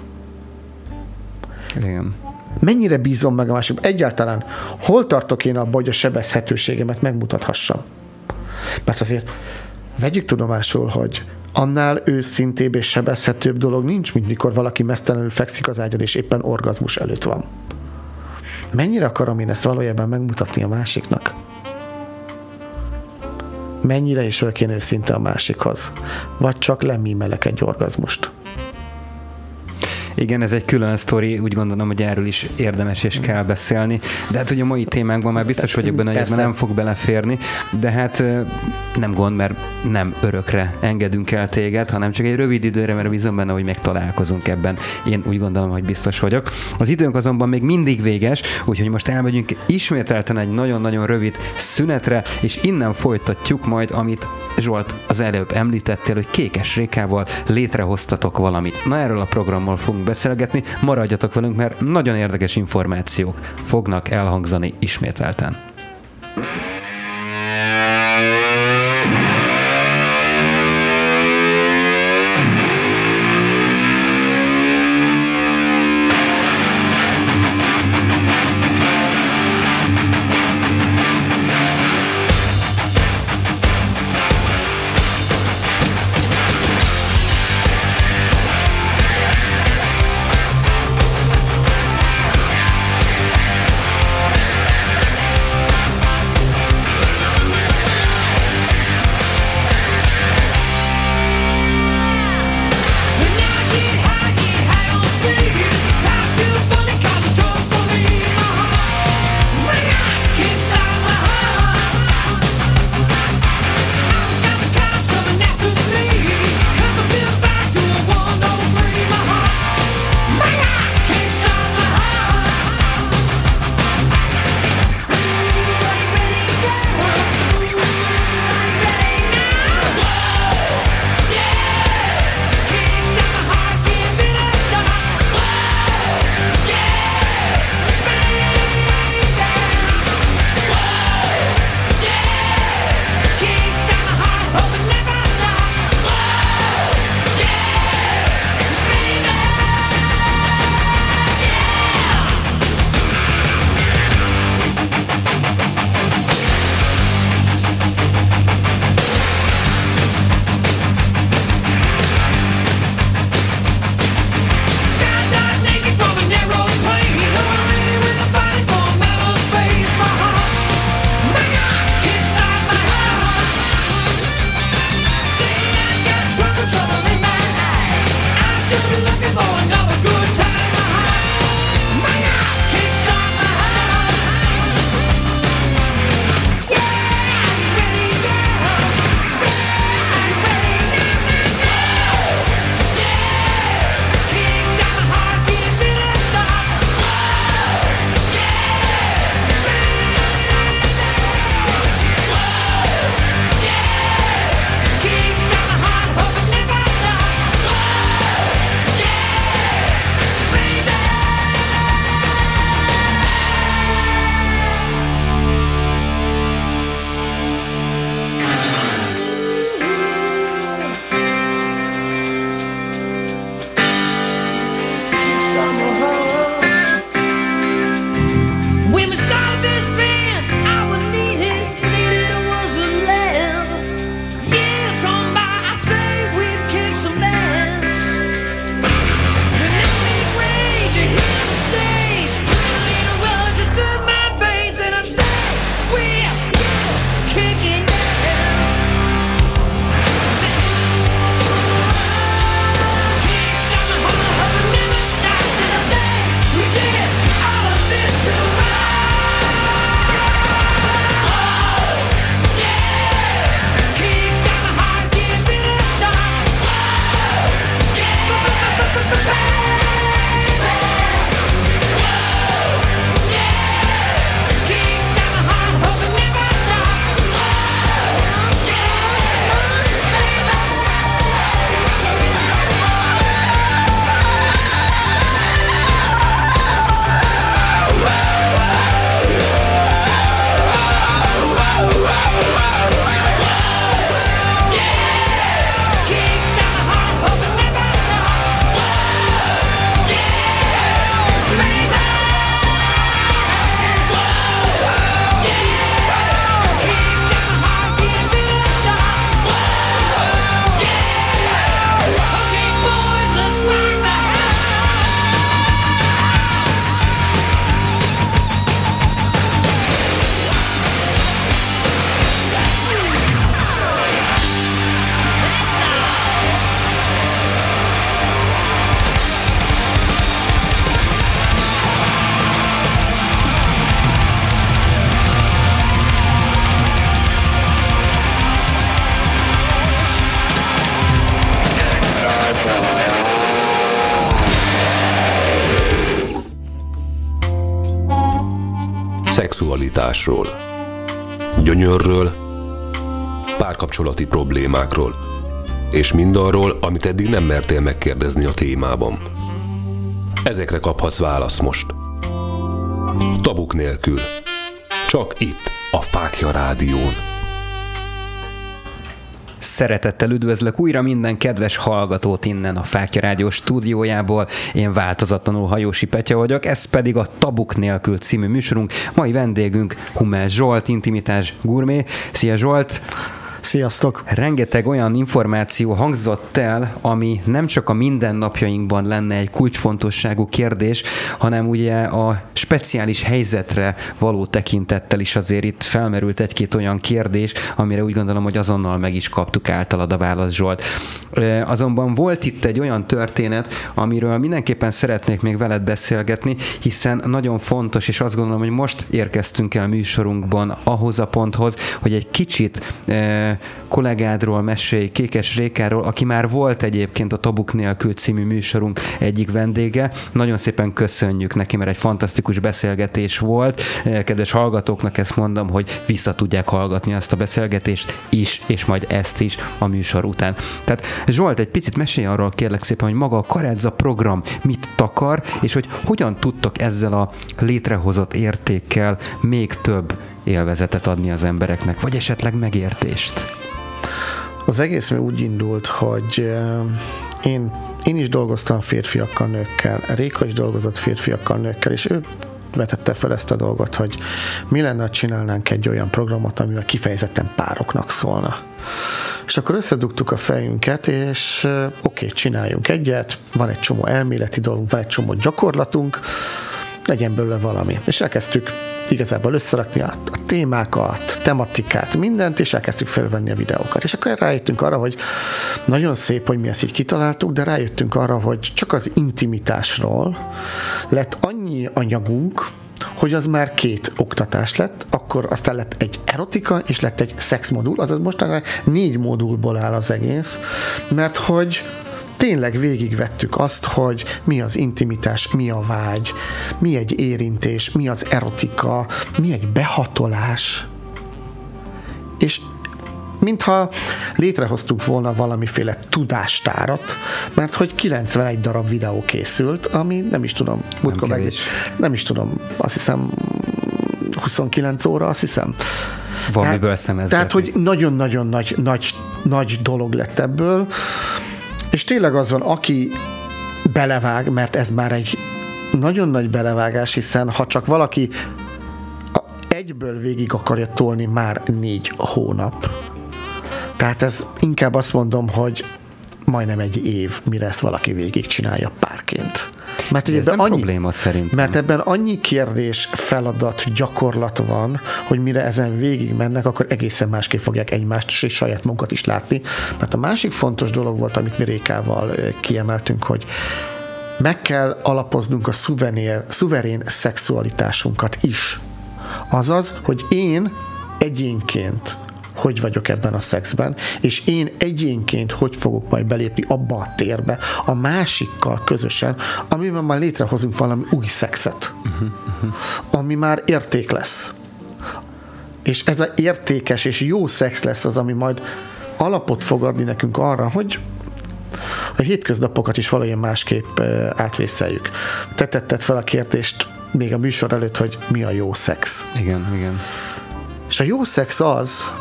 Igen. mennyire bízom meg a másikban? Egyáltalán hol tartok én abban, hogy a sebezhetőségemet megmutathassam? Mert azért vegyük tudomásul, hogy annál őszintébb és sebezhetőbb dolog nincs, mint mikor valaki mesztelenül fekszik az ágyon, és éppen orgazmus előtt van. Mennyire akarom én ezt valójában megmutatni a másiknak? Mennyire is vagyok én őszinte a másikhoz? Vagy csak lemímelek egy orgazmust? Igen, ez egy külön sztori, úgy gondolom, hogy erről is érdemes és kell beszélni, de hát ugye a mai témánkban már biztos vagyok benne, hogy ez már nem fog beleférni, de hát nem gond, mert nem örökre engedünk el téged, hanem csak egy rövid időre, mert bízom benne, hogy még találkozunk ebben. Én úgy gondolom, hogy biztos vagyok. Az időnk azonban még mindig véges, úgyhogy most elmegyünk ismételten egy nagyon-nagyon rövid szünetre, és innen folytatjuk majd, amit Zsolt az előbb említettél, hogy Kékes Rékával létrehoztatok valamit. Na erről a programmal fogunk beszélgetni, maradjatok velünk, mert nagyon érdekes információk fognak elhangzani ismételten. Szexualitásról, gyönyörről, párkapcsolati problémákról, és mindarról, amit eddig nem mertél megkérdezni a témában. Ezekre kaphatsz választ most. Tabuk nélkül. Csak itt, a Fákja Rádión. Szeretettel üdvözlök újra minden kedves hallgatót innen a Fákja Rádió stúdiójából. Én változatlanul Hajósi Petya vagyok, ez pedig a Tabuk nélkül című műsorunk. Mai vendégünk Hummel Zsolt, intimitás gurmé. Szia Zsolt! Sziasztok! Rengeteg olyan információ hangzott el, ami nem csak a mindennapjainkban lenne egy kulcsfontosságú kérdés, hanem ugye a speciális helyzetre való tekintettel is azért itt felmerült egy-két olyan kérdés, amire úgy gondolom, hogy azonnal meg is kaptuk általad a választ, Zsolt. Azonban volt itt egy olyan történet, amiről mindenképpen szeretnék még veled beszélgetni, hiszen nagyon fontos, és azt gondolom, hogy most érkeztünk el műsorunkban ahhoz a ponthoz, hogy egy kicsit kollégádról mesélj, Kékes Rékáról, aki már volt egyébként a Tabuk nélkül című műsorunk egyik vendége. Nagyon szépen köszönjük neki, mert egy fantasztikus beszélgetés volt. Kedves hallgatóknak ezt mondom, hogy vissza tudják hallgatni azt a beszélgetést is, és majd ezt is a műsor után. Tehát Zsolt, egy picit mesélj arról kérlek szépen, hogy maga a Karedza program mit takar, és hogy hogyan tudtok ezzel a létrehozott értékkel még több élvezetet adni az embereknek, vagy esetleg megértést? Az egész mi úgy indult, hogy én, én is dolgoztam férfiakkal, nőkkel, Réka is dolgozott férfiakkal, nőkkel, és ő vetette fel ezt a dolgot, hogy mi lenne, ha csinálnánk egy olyan programot, amivel kifejezetten pároknak szólna. És akkor összedugtuk a fejünket, és oké, okay, csináljunk egyet, van egy csomó elméleti dolgunk, van egy csomó gyakorlatunk, legyen belőle valami. És elkezdtük igazából összerakni a, a témákat, tematikát, mindent, és elkezdtük felvenni a videókat. És akkor rájöttünk arra, hogy nagyon szép, hogy mi ezt így kitaláltuk, de rájöttünk arra, hogy csak az intimitásról lett annyi anyagunk, hogy az már két oktatás lett, akkor aztán lett egy erotika, és lett egy szexmodul, azaz mostanában négy modulból áll az egész, mert hogy tényleg végigvettük azt, hogy mi az intimitás, mi a vágy, mi egy érintés, mi az erotika, mi egy behatolás, és mintha létrehoztuk volna valamiféle tudástárat, mert hogy 91 darab videó készült, ami nem is tudom, nem, meg, nem is tudom, azt hiszem 29 óra, azt hiszem. Valamiből szemezgetni. Tehát, hogy nagyon-nagyon nagy, nagy, nagy dolog lett ebből, és tényleg az van, aki belevág, mert ez már egy nagyon nagy belevágás, hiszen ha csak valaki egyből végig akarja tolni már négy hónap. Tehát ez inkább azt mondom, hogy majdnem egy év, mire ezt valaki végig csinálja párként. Mert ez nem annyi, probléma szerintem. Mert ebben annyi kérdés, feladat, gyakorlat van, hogy mire ezen végig mennek, akkor egészen másképp fogják egymást és saját munkat is látni. Mert a másik fontos dolog volt, amit mi Rékával kiemeltünk, hogy meg kell alapoznunk a szuvenér, szuverén szexualitásunkat is. Azaz, hogy én egyénként hogy vagyok ebben a szexben, és én egyénként hogy fogok majd belépni abba a térbe a másikkal közösen, amiben már létrehozunk valami új szexet, uh-huh, uh-huh. ami már érték lesz. És ez a értékes és jó szex lesz az, ami majd alapot fog adni nekünk arra, hogy a hétköznapokat is valójában másképp átvészeljük. Te tetted fel a kérdést még a műsor előtt, hogy mi a jó szex. Igen, igen. És a jó szex az,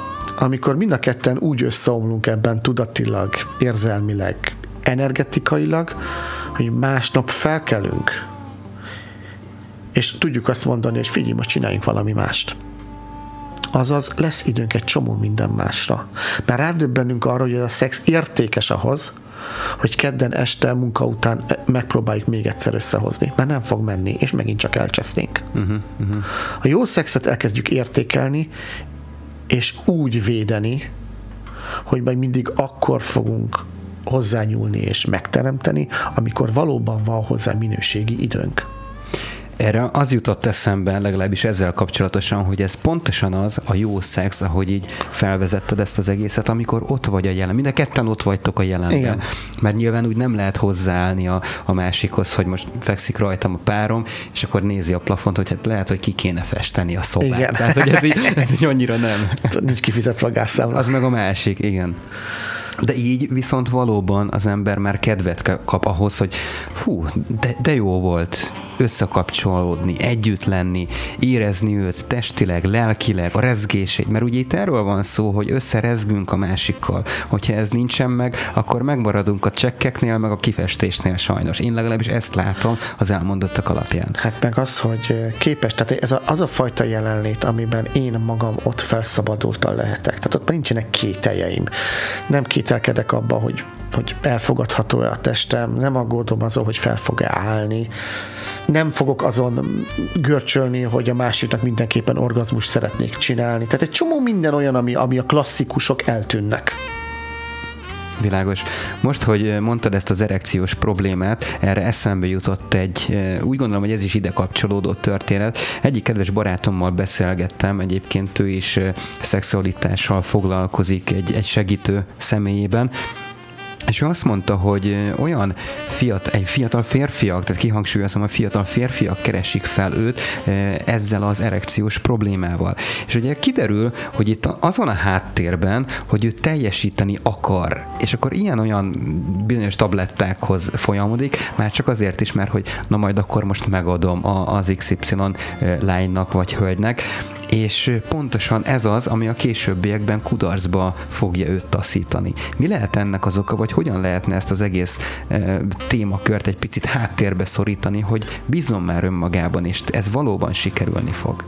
amikor mind a ketten úgy összeomlunk ebben tudatilag, érzelmileg, energetikailag, hogy másnap felkelünk, és tudjuk azt mondani, hogy figyelj, most csináljunk valami mást. Azaz lesz időnk egy csomó minden másra. Mert rádöbbenünk arra, hogy a szex értékes ahhoz, hogy kedden este munka után megpróbáljuk még egyszer összehozni, mert nem fog menni, és megint csak elcsesznénk. Uh-huh, uh-huh. A jó szexet elkezdjük értékelni, és úgy védeni, hogy majd mindig akkor fogunk hozzányúlni és megteremteni, amikor valóban van hozzá minőségi időnk. Erre az jutott eszembe, legalábbis ezzel kapcsolatosan, hogy ez pontosan az a jó szex, ahogy így felvezetted ezt az egészet, amikor ott vagy a jelen. Mind a ketten ott vagytok a jelenben. Igen. Mert nyilván úgy nem lehet hozzáállni a, a másikhoz, hogy most fekszik rajtam a párom, és akkor nézi a plafont, hogy hát lehet, hogy ki kéne festeni a szobát. Igen. Tehát, hogy ez így, ez így annyira nem. Nincs kifizetve a gázszámla. Az meg a másik, igen. De így viszont valóban az ember már kedvet kap ahhoz, hogy fú, de, de jó volt összekapcsolódni, együtt lenni, érezni őt testileg, lelkileg, a rezgését, mert ugye itt erről van szó, hogy összerezgünk a másikkal. Hogyha ez nincsen meg, akkor megmaradunk a csekkeknél, meg a kifestésnél sajnos. Én legalábbis ezt látom az elmondottak alapján. Hát meg az, hogy képes, tehát ez a, az a fajta jelenlét, amiben én magam ott felszabadultan lehetek. Tehát ott nincsenek kételjeim. Nem kételkedek abba, hogy hogy elfogadható-e a testem, nem aggódom azon, hogy fel fog-e állni, nem fogok azon görcsölni, hogy a másiknak mindenképpen orgazmus szeretnék csinálni. Tehát egy csomó minden olyan, ami, ami a klasszikusok eltűnnek. Világos. Most, hogy mondtad ezt az erekciós problémát, erre eszembe jutott egy, úgy gondolom, hogy ez is ide kapcsolódó történet. Egyik kedves barátommal beszélgettem, egyébként ő is szexualitással foglalkozik egy, egy segítő személyében, és ő azt mondta, hogy olyan fiat, egy fiatal férfiak, tehát kihangsúlyozom, a fiatal férfiak keresik fel őt ezzel az erekciós problémával. És ugye kiderül, hogy itt azon a háttérben, hogy ő teljesíteni akar, és akkor ilyen-olyan bizonyos tablettákhoz folyamodik, már csak azért is, mert hogy na majd akkor most megadom az XY lánynak vagy hölgynek, és pontosan ez az, ami a későbbiekben kudarcba fogja őt taszítani. Mi lehet ennek az oka, vagy hogyan lehetne ezt az egész e, témakört egy picit háttérbe szorítani, hogy bízom már önmagában, és ez valóban sikerülni fog?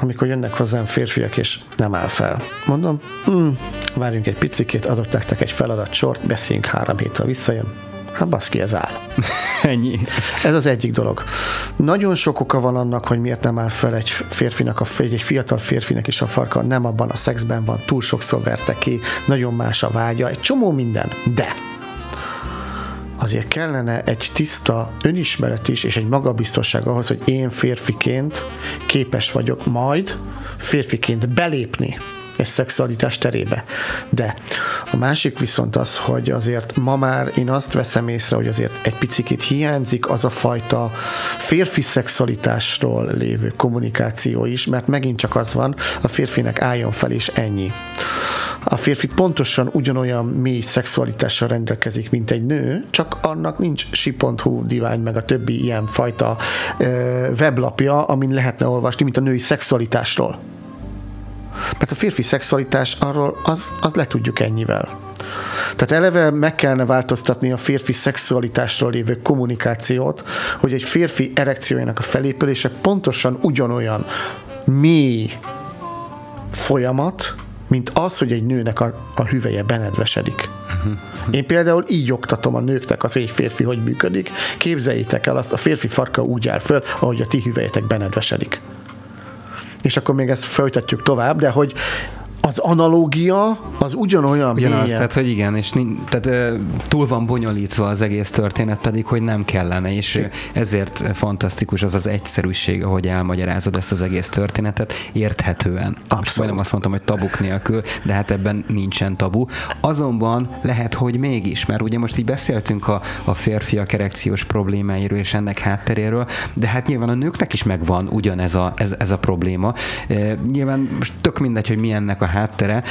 amikor jönnek hozzám férfiak, és nem áll fel. Mondom, mm, várjunk egy picikét, adok nektek egy feladat sort, beszéljünk három héttel visszajön, Hát baszki, ez áll. Ennyi. Ez az egyik dolog. Nagyon sok oka van annak, hogy miért nem áll fel egy férfinak, a, egy fiatal férfinek is a farka, nem abban a szexben van, túl sokszor verte ki, nagyon más a vágya, egy csomó minden. De azért kellene egy tiszta önismeret is, és egy magabiztosság ahhoz, hogy én férfiként képes vagyok majd férfiként belépni és szexualitás terébe. De a másik viszont az, hogy azért ma már én azt veszem észre, hogy azért egy picit hiányzik az a fajta férfi szexualitásról lévő kommunikáció is, mert megint csak az van, a férfinek álljon fel és ennyi. A férfi pontosan ugyanolyan mély szexualitással rendelkezik, mint egy nő, csak annak nincs si.hu divány, meg a többi ilyen fajta ö, weblapja, amin lehetne olvasni, mint a női szexualitásról. Mert a férfi szexualitás arról az, az le tudjuk ennyivel. Tehát eleve meg kellene változtatni a férfi szexualitásról lévő kommunikációt, hogy egy férfi erekciójának a felépülése pontosan ugyanolyan mély folyamat, mint az, hogy egy nőnek a, a hüveje benedvesedik. Én például így oktatom a nőknek az, hogy egy férfi hogy működik. Képzeljétek el, azt a férfi farka úgy áll föl, ahogy a ti hüvelyetek benedvesedik és akkor még ezt folytatjuk tovább, de hogy az analógia az ugyanolyan Ugyanaz, mélyen. tehát hogy igen, és tehát, túl van bonyolítva az egész történet, pedig hogy nem kellene, és ezért fantasztikus az az egyszerűség, ahogy elmagyarázod ezt az egész történetet, érthetően. Abszolút. nem azt mondtam, hogy tabuk nélkül, de hát ebben nincsen tabu. Azonban lehet, hogy mégis, mert ugye most így beszéltünk a, a férfiak erekciós problémáiról és ennek hátteréről, de hát nyilván a nőknek is megvan ugyanez a, ez, ez a probléma. E, nyilván most tök mindegy, hogy milyennek a háttere,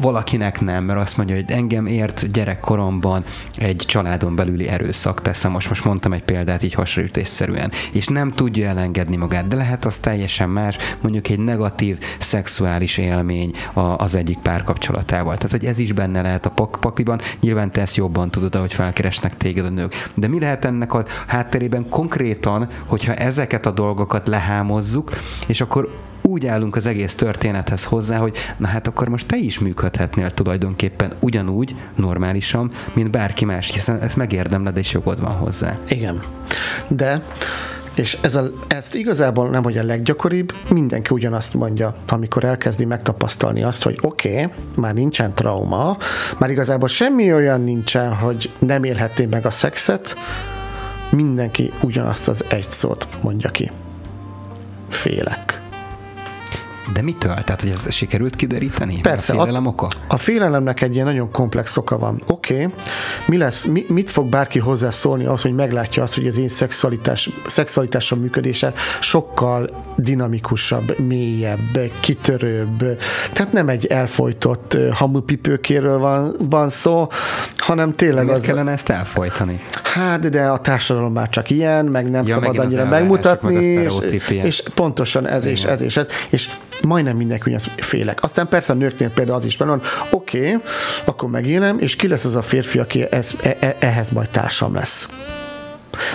valakinek nem, mert azt mondja, hogy engem ért gyerekkoromban egy családon belüli erőszak teszem, most most mondtam egy példát így hasonlítésszerűen, és nem tudja elengedni magát, de lehet az teljesen más, mondjuk egy negatív szexuális élmény az egyik párkapcsolatával. Tehát, hogy ez is benne lehet a pak- pakliban, nyilván te ezt jobban tudod, ahogy felkeresnek téged a nők. De mi lehet ennek a hátterében konkrétan, hogyha ezeket a dolgokat lehámozzuk, és akkor úgy állunk az egész történethez hozzá, hogy na hát akkor most te is működhetnél tulajdonképpen ugyanúgy, normálisan, mint bárki más, hiszen ezt megérdemled, és jogod van hozzá. Igen. De és ez, a, ez igazából nem, hogy a leggyakoribb, mindenki ugyanazt mondja, amikor elkezdi megtapasztalni azt, hogy oké, okay, már nincsen trauma, már igazából semmi olyan nincsen, hogy nem élhetné meg a szexet, mindenki ugyanazt az egy szót mondja ki. Félek. De mitől? Tehát, hogy ez sikerült kideríteni? Persze. A félelem oka? A félelemnek egy ilyen nagyon komplex oka van. Oké, okay, mi lesz, mi, mit fog bárki hozzászólni az, hogy meglátja azt, hogy az én szexualitás, szexualitásom működése sokkal dinamikusabb, mélyebb, kitörőbb. Tehát nem egy elfolytott hamupipőkéről van, van szó, hanem tényleg Miért az... kellene ezt elfolytani? Hát, de a társadalom már csak ilyen, meg nem Ja, szabad annyira megmutatni, és, és pontosan ez és ez és ez, és majdnem mindenki ugyanazt félek. Aztán persze a nőknél például az is van, oké, okay, akkor megélem, és ki lesz az a férfi, aki ez, e, e, ehhez majd társam lesz.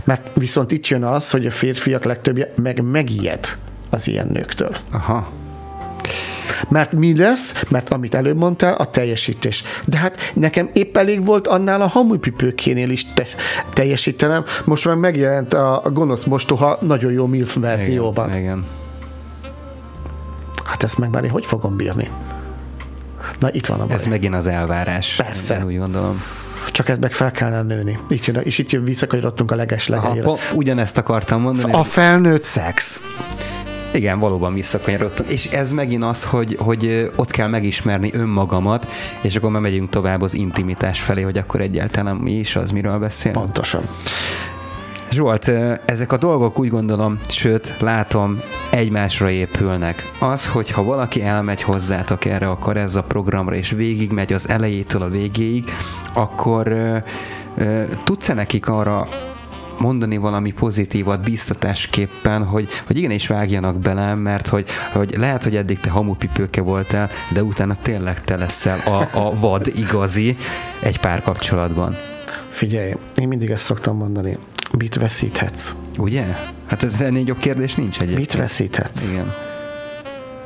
Mert viszont itt jön az, hogy a férfiak legtöbbje meg megijed az ilyen nőktől. Aha. Mert mi lesz? Mert amit előbb mondtál, a teljesítés. De hát nekem épp elég volt annál a hamupipőkénél is te- teljesítenem, most már megjelent a, a gonosz mostoha nagyon jó MILF verzióban. Igen, igen. Hát ezt meg már én hogy fogom bírni? Na itt van a baj. Ez megint az elvárás. Persze. Én úgy gondolom. Csak ezt meg fel kellene nőni. Itt jön, és itt jön visszakanyarodtunk a leges Aha, legelőre. po, ugyanezt akartam mondani. A felnőtt szex. Igen, valóban visszakanyarodtam. És ez megint az, hogy, hogy ott kell megismerni önmagamat, és akkor már megyünk tovább az intimitás felé, hogy akkor egyáltalán mi is az, miről beszél. Pontosan. Zsolt, ezek a dolgok úgy gondolom, sőt, látom, egymásra épülnek. Az, hogyha valaki elmegy hozzátok erre a Karezza programra, és végigmegy az elejétől a végéig, akkor ö, tudsz-e nekik arra mondani valami pozitívat biztatásképpen, hogy, hogy igenis vágjanak bele, mert hogy, hogy lehet, hogy eddig te hamupipőke voltál, de utána tényleg te leszel a, a vad igazi egy párkapcsolatban. Figyelj, én mindig ezt szoktam mondani. Mit veszíthetsz? Ugye? Hát ez ennél jobb kérdés nincs egyébként. Mit veszíthetsz? Igen.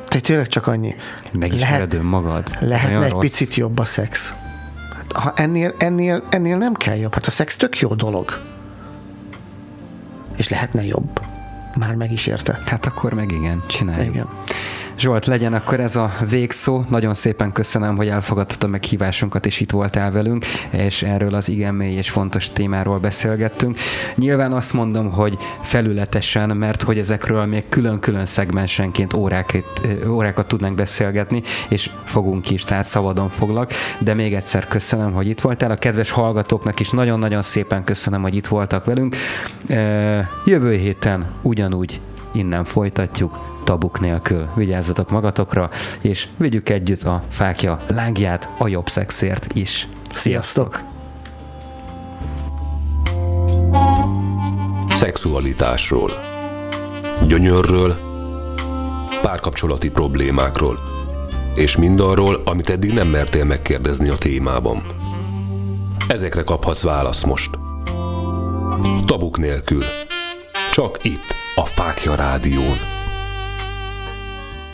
Te tényleg csak annyi. Megismered. Ez Lehetne olyan egy rossz. picit jobb a szex. Hát, ha ennél, ennél, ennél nem kell jobb. Hát a szex tök jó dolog. És lehetne jobb. Már meg is érte. Hát akkor meg igen, csináljuk. Igen. Zsolt, legyen akkor ez a végszó. Nagyon szépen köszönöm, hogy elfogadtad a meghívásunkat, és itt voltál velünk, és erről az igen mély és fontos témáról beszélgettünk. Nyilván azt mondom, hogy felületesen, mert hogy ezekről még külön-külön szegmensenként órákat, órákat tudnánk beszélgetni, és fogunk is, tehát szabadon foglak. De még egyszer köszönöm, hogy itt voltál. A kedves hallgatóknak is nagyon-nagyon szépen köszönöm, hogy itt voltak velünk. Jövő héten ugyanúgy innen folytatjuk tabuk nélkül. Vigyázzatok magatokra, és vigyük együtt a fákja lángját a jobb szexért is. Sziasztok! Szexualitásról. Gyönyörről, párkapcsolati problémákról, és mindarról, amit eddig nem mertél megkérdezni a témában. Ezekre kaphatsz választ most. Tabuk nélkül. Csak itt, a Fákja Rádión.